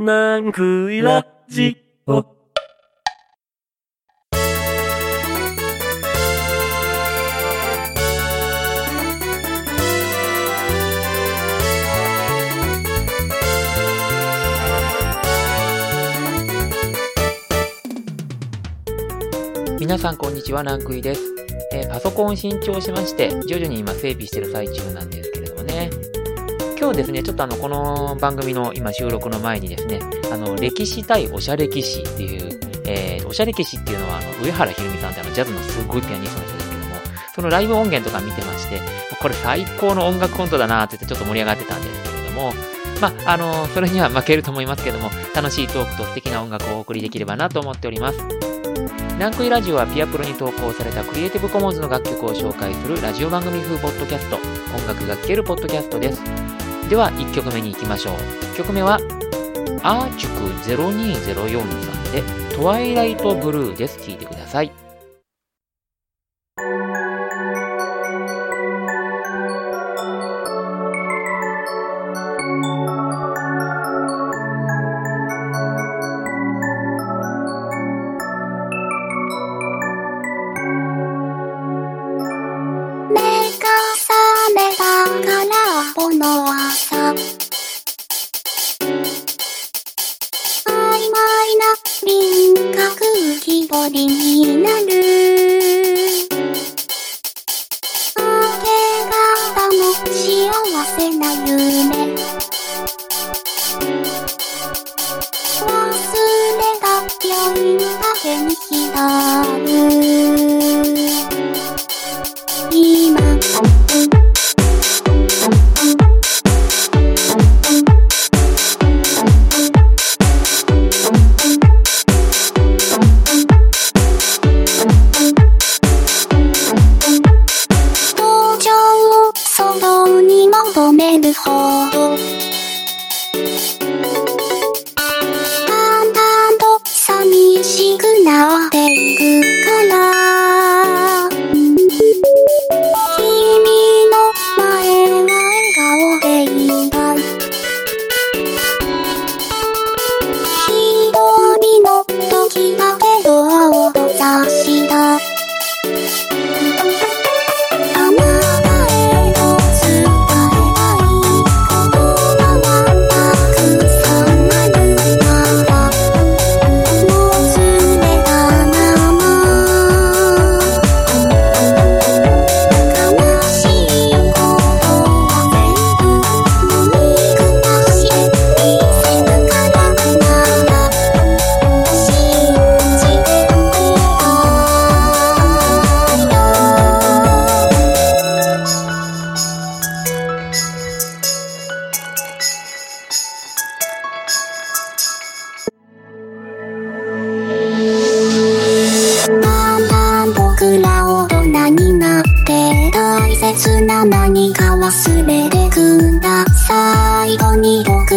なんくいラジオ。皆さんこんにちは、ランクイです。えー、パソコンを新調しまして、徐々に今整備してる最中なんですけれどもね。今日ですね、ちょっとあの、この番組の今収録の前にですね、あの、歴史対おしゃれ歴史っていう、えー、おしゃれ歴史っていうのはあの、上原ひろみさんってあの、ジャズのすごいピアニストの人ですけども、そのライブ音源とか見てまして、これ最高の音楽コントだなって言ってちょっと盛り上がってたんですけれども、まあ、あの、それには負けると思いますけども、楽しいトークと素敵な音楽をお送りできればなと思っております。ランクイラジオはピアプロに投稿されたクリエイティブコモンズの楽曲を紹介するラジオ番組風ポッドキャスト、音楽が聴けるポッドキャストです。では1曲目に行きましょう。1曲目は、アーチュク0204さんで、トワイライトブルーです。聴いてください。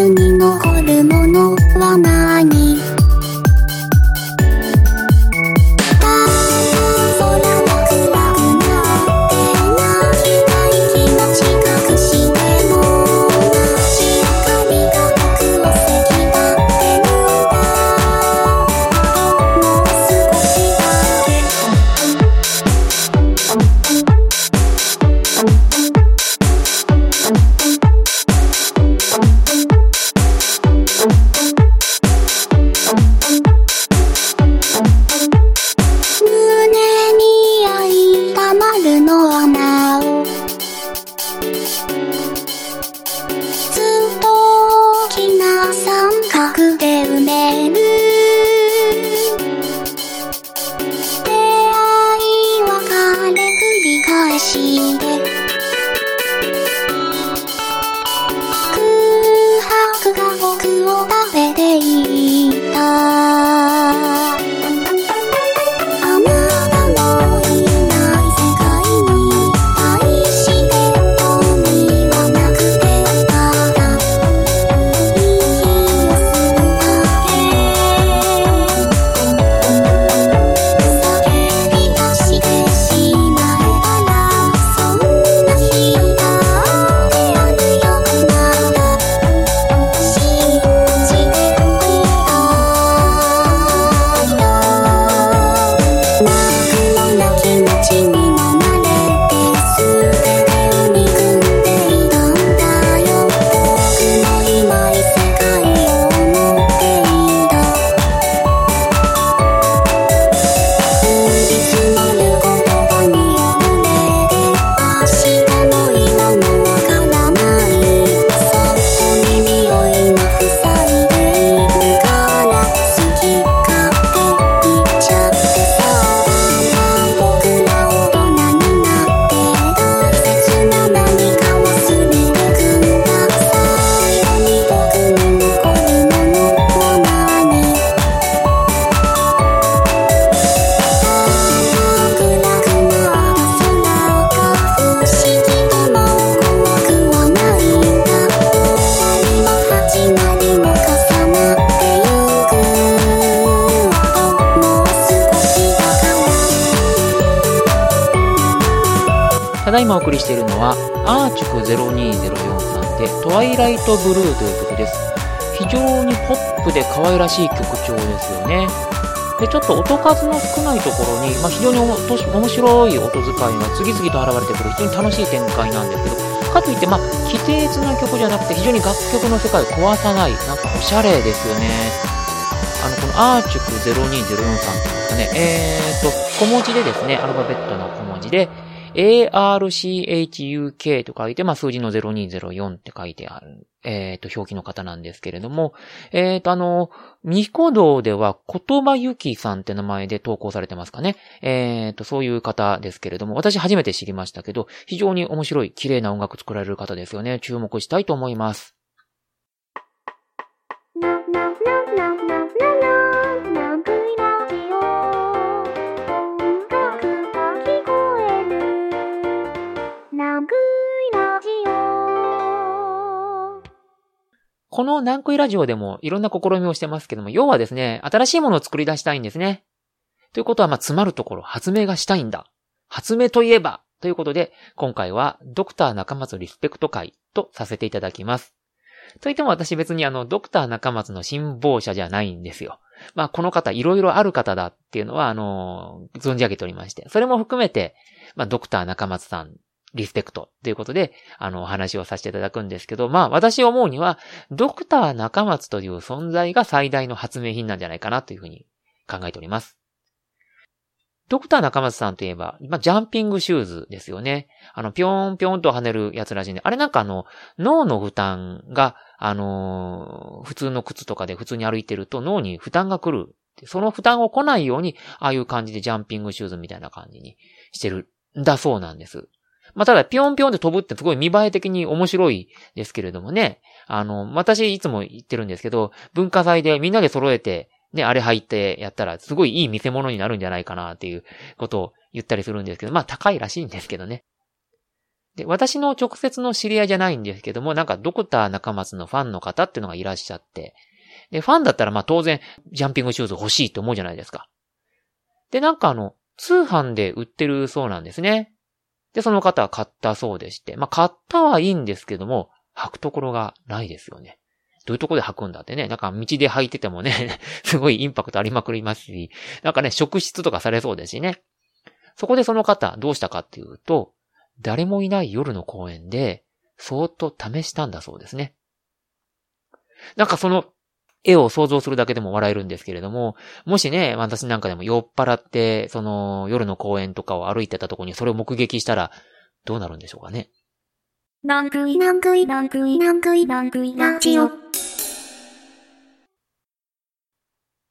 に残るものくで送りしているのは、アーチュク0204さんで、トワイライトブルーという曲です。非常にポップで可愛らしい曲調ですよね。で、ちょっと音数の少ないところに、まあ、非常に面白い音使いが次々と現れてくる非常に楽しい展開なんですけど、かといって、まあ、規定な曲じゃなくて非常に楽曲の世界を壊さない、なんかおしゃれですよね。あの、このアーチュク0204さんっていうんですかね、えーと、小文字でですね、アルファベットの小文字で、ARCHUK と書いて、まあ、数字の0204って書いてある、えっ、ー、と、表記の方なんですけれども、えっ、ー、と、あの、ニコ動では、言葉ゆきさんって名前で投稿されてますかね。えっ、ー、と、そういう方ですけれども、私初めて知りましたけど、非常に面白い、綺麗な音楽作られる方ですよね。注目したいと思います。このナンクイラジオでもいろんな試みをしてますけども、要はですね、新しいものを作り出したいんですね。ということは、まあ、詰まるところ、発明がしたいんだ。発明といえば、ということで、今回は、ドクター中松リスペクト会とさせていただきます。といっても私別にあの、ドクター中松の辛抱者じゃないんですよ。まあ、この方、いろいろある方だっていうのは、あの、存じ上げておりまして、それも含めて、まあ、ドクター中松さんリスペクトということで、あの、お話をさせていただくんですけど、まあ、私思うには、ドクター中松という存在が最大の発明品なんじゃないかなというふうに考えております。ドクター中松さんといえば、まあ、ジャンピングシューズですよね。あの、ぴょんぴょんと跳ねるやつらしいんで、あれなんかあの、脳の負担が、あのー、普通の靴とかで普通に歩いてると脳に負担が来る。その負担を来ないように、ああいう感じでジャンピングシューズみたいな感じにしてるんだそうなんです。まあ、ただ、ぴょんぴょんって飛ぶってすごい見栄え的に面白いですけれどもね。あの、私いつも言ってるんですけど、文化祭でみんなで揃えて、ね、あれ入ってやったら、すごいいい見せ物になるんじゃないかなっていうことを言ったりするんですけど、まあ高いらしいんですけどね。で、私の直接の知り合いじゃないんですけども、なんかドクター中松のファンの方っていうのがいらっしゃって、で、ファンだったらまあ当然、ジャンピングシューズ欲しいと思うじゃないですか。で、なんかあの、通販で売ってるそうなんですね。で、その方は買ったそうでして、まあ、買ったはいいんですけども、履くところがないですよね。どういうところで履くんだってね。なんか道で履いててもね、すごいインパクトありまくりますし、なんかね、職質とかされそうですしね。そこでその方、どうしたかっていうと、誰もいない夜の公園で、そーっと試したんだそうですね。なんかその、絵を想像するだけでも笑えるんですけれども、もしね、私なんかでも酔っ払って、その夜の公園とかを歩いてたとこにそれを目撃したら、どうなるんでしょうかね。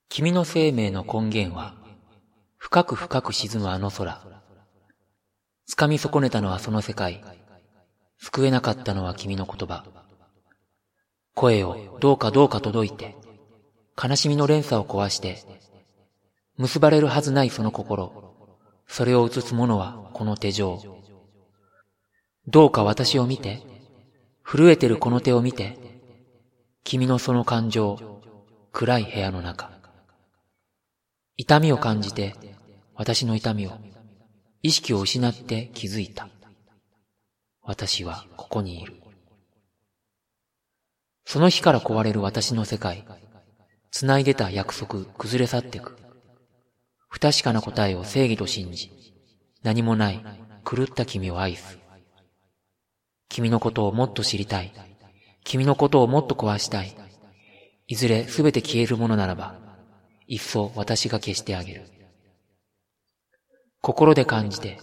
君の生命の根源は、深く深く沈むあの空。掴み損ねたのはその世界。救えなかったのは君の言葉。声をどうかどうか届いて、悲しみの連鎖を壊して、結ばれるはずないその心、それを映すものはこの手錠。どうか私を見て、震えてるこの手を見て、君のその感情、暗い部屋の中。痛みを感じて、私の痛みを、意識を失って気づいた。私はここにいる。その日から壊れる私の世界。繋いでた約束崩れ去ってく。不確かな答えを正義と信じ、何もない狂った君を愛す。君のことをもっと知りたい。君のことをもっと壊したい。いずれすべて消えるものならば、いっそ私が消してあげる。心で感じて、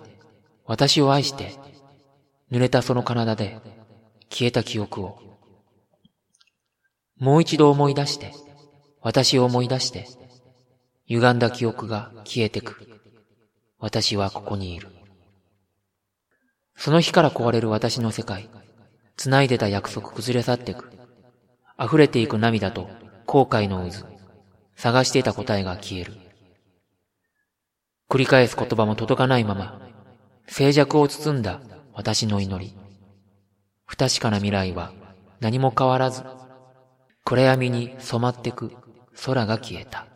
私を愛して、濡れたその体で消えた記憶をもう一度思い出して、私を思い出して、歪んだ記憶が消えてく。私はここにいる。その日から壊れる私の世界。繋いでた約束崩れ去ってく。溢れていく涙と後悔の渦。探していた答えが消える。繰り返す言葉も届かないまま、静寂を包んだ私の祈り。不確かな未来は何も変わらず暗闇に染まってく空が消えた。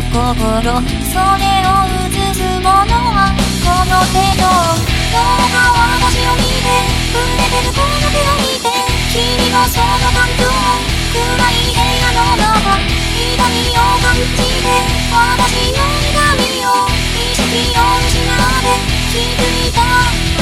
心それを映すものはこの手とどうか私を見て触れてるこの手を見て君のその感情暗い部屋の中痛みを感じて私の痛みを意識を失って気づいた。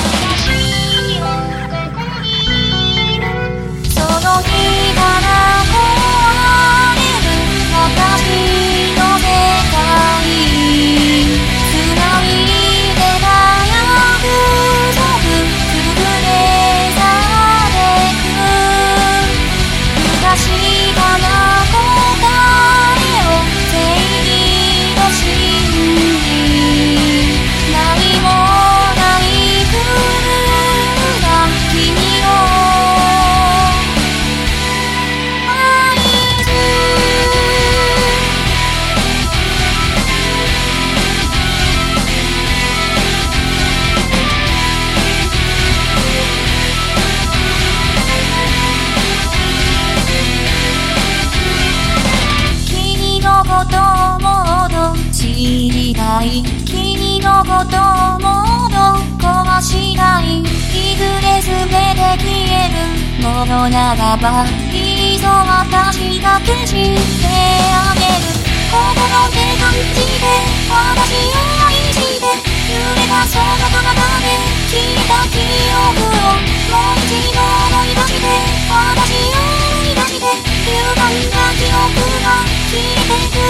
こともっと壊したいいずれ全て消えるものならばいっそ私が消してあげる。心で感じて私を愛して揺れたその彼方で消えた記憶をもう一度思い出して私を思い出して歪んだ記憶が消えてく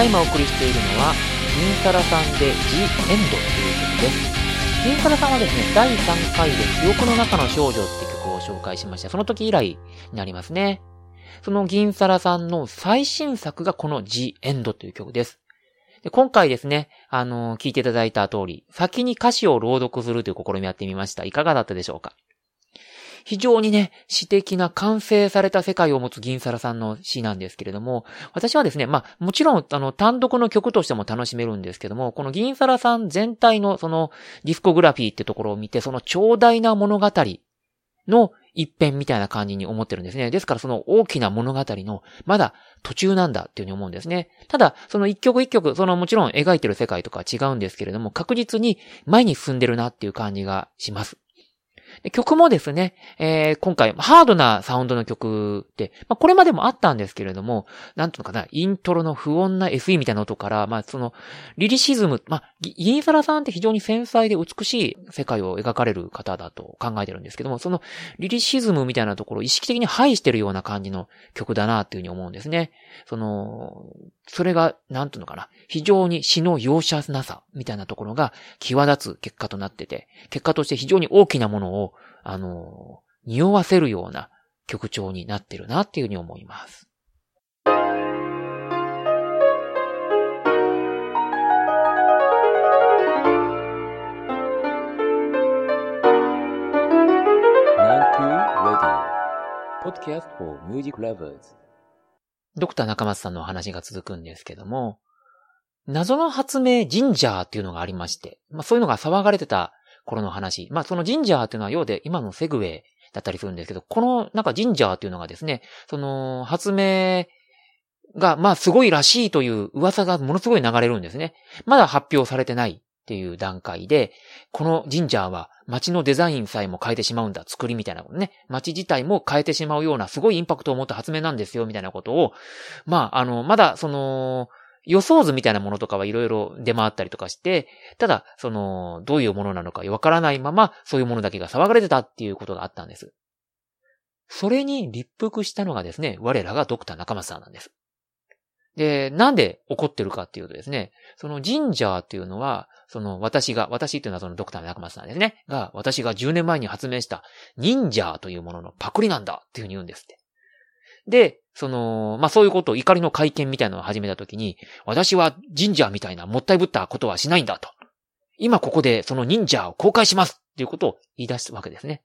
ただいまお送りしているのは、銀サラさんで The End という曲です。銀サラさんはですね、第3回で記憶の中の少女って曲を紹介しました。その時以来になりますね。その銀サラさんの最新作がこの The End という曲です。で今回ですね、あの聞いていただいた通り、先に歌詞を朗読するという試みやってみました。いかがだったでしょうか？非常にね、詩的な完成された世界を持つ銀サラさんの詩なんですけれども、私はですね、まあ、もちろん、あの、単独の曲としても楽しめるんですけども、この銀サラさん全体のそのディスコグラフィーってところを見て、その長大な物語の一編みたいな感じに思ってるんですね。ですからその大きな物語のまだ途中なんだっていうふうに思うんですね。ただ、その一曲一曲、そのもちろん描いてる世界とかは違うんですけれども、確実に前に進んでるなっていう感じがします。曲もですね、えー、今回、ハードなサウンドの曲って、まあ、これまでもあったんですけれども、なんていうのかな、イントロの不穏な SE みたいな音から、まあ、その、リリシズム、まあ、ギーサラさんって非常に繊細で美しい世界を描かれる方だと考えてるんですけども、その、リリシズムみたいなところを意識的に排してるような感じの曲だなっていうふうに思うんですね。その、それが、なんていうのかな、非常に詩の容赦なさみたいなところが際立つ結果となってて、結果として非常に大きなものを、あの、匂わせるような曲調になってるなっていうふうに思います。Podcast for Music Lovers ドクター中松さんのお話が続くんですけども、謎の発明ジンジャーっていうのがありまして、まあそういうのが騒がれてた頃の話。まあそのジンジャーっていうのは要で今のセグウェイだったりするんですけど、このなんかジンジャーっていうのがですね、その発明がまあすごいらしいという噂がものすごい流れるんですね。まだ発表されてないっていう段階で、このジンジャーは街のデザインさえも変えてしまうんだ、作りみたいなことね。街自体も変えてしまうようなすごいインパクトを持った発明なんですよ、みたいなことを、まあ、あの、まだその、予想図みたいなものとかはいろいろ出回ったりとかして、ただ、その、どういうものなのかわからないまま、そういうものだけが騒がれてたっていうことがあったんです。それに立腹したのがですね、我らがドクター中松さんなんです。で、なんで怒ってるかっていうとですね、そのジンジャーっていうのは、その私が、私っていうのはそのドクターの中松さんですね。が、私が10年前に発明した忍者というもののパクリなんだっていうふうに言うんですって。で、その、まあ、そういうことを怒りの会見みたいなのを始めたときに、私は忍者みたいなもったいぶったことはしないんだと。今ここでその忍者を公開しますっていうことを言い出すわけですね。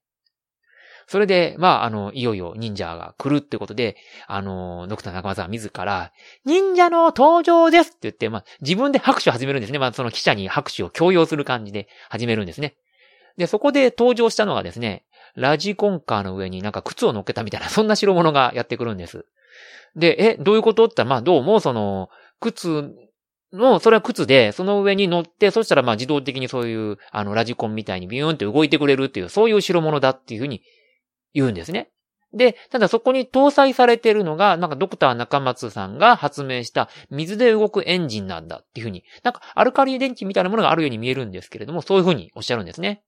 それで、まあ、あの、いよいよ忍者が来るってことで、あの、ドクター中間さん自ら、忍者の登場ですって言って、まあ、自分で拍手を始めるんですね。まあ、その記者に拍手を強要する感じで始めるんですね。で、そこで登場したのがですね、ラジコンカーの上になんか靴を乗っけたみたいな、そんな代物がやってくるんです。で、え、どういうことって言ったら、まあ、どうも、その、靴の、それは靴で、その上に乗って、そしたらま自動的にそういう、あの、ラジコンみたいにビューンって動いてくれるっていう、そういう代物だっていうふうに言うんですね。で、ただそこに搭載されているのが、なんかドクター中松さんが発明した水で動くエンジンなんだっていうふうに、なんかアルカリ電池みたいなものがあるように見えるんですけれども、そういうふうにおっしゃるんですね。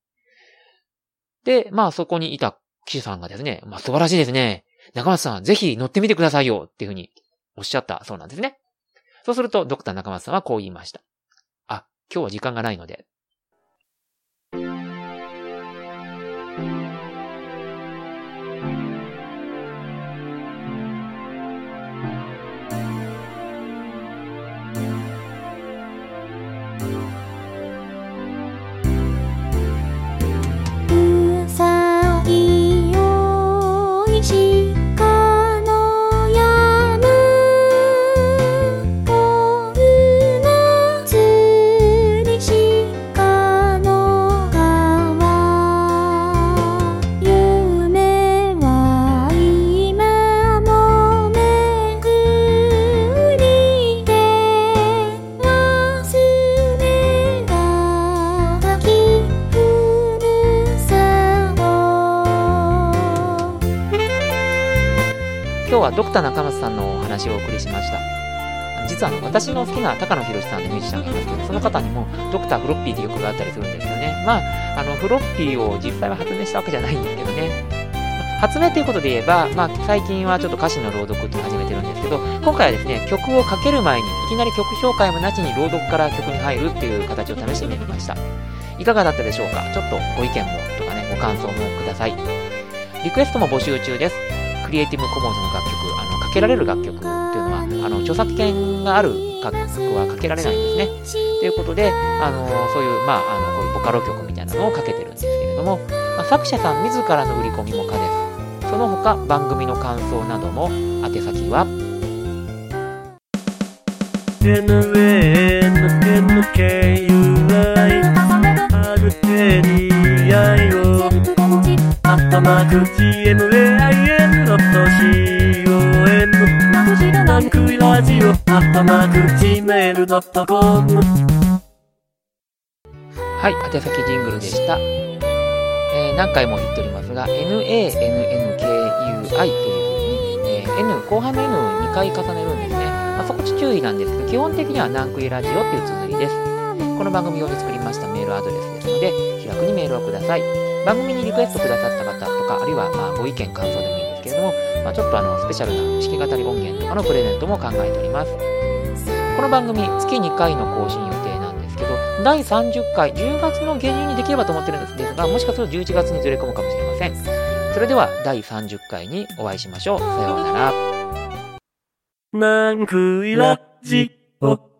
で、まあそこにいた騎士さんがですね、まあ素晴らしいですね。中松さん、ぜひ乗ってみてくださいよっていうふうにおっしゃったそうなんですね。そうすると、ドクター中松さんはこう言いました。あ、今日は時間がないので、ドクター中松さんのお話をお送りしました。実は私の好きな高野博さんでミュージシャンがいますけど、その方にもドクターフロッピーって曲があったりするんですよね。まあ、あの、フロッピーを実際は発明したわけじゃないんですけどね。発明ということで言えば、まあ、最近はちょっと歌詞の朗読って始めてるんですけど、今回はですね、曲をかける前に、いきなり曲紹介もなしに朗読から曲に入るっていう形を試してみました。いかがだったでしょうか？ちょっとご意見もとかね、ご感想もください。リクエストも募集中です。クリエイティブコモンズの楽曲、あの、かけられる楽曲っていうのは、あの、著作権がある楽曲はかけられないんですね。ということで、あの、そういう、まあ、あの、こういうボカロ曲みたいなのをかけてるんですけれども、まあ、作者さん自らの売り込みも可です。その他、番組の感想なども、宛先は、NNKUI アットマーク GMAIN ラジオアットマーク Gmail.com はい、宛先ジングルでした。えー、何回も言っておりますが、NANNKUI というふうに、えー N、後半の N を2回重ねるんですね。まあ、そこ注意なんですけど、基本的にはナンクイラジオっていう綴りです。この番組用に作りましたメールアドレスですので、気楽にメールをください。番組にリクエストくださった方とか、あるいはまあご意見、感想でもいいけれども、まあ、ちょっとあのスペシャルな弾き語り音源とかのプレゼントも考えております。この番組、月2回の更新予定なんですけど、第30回、10月の下旬にできればと思ってるんですが、もしかすると11月にずれ込むかもしれません。それでは、第30回にお会いしましょう。さようなら。なんくいラジオ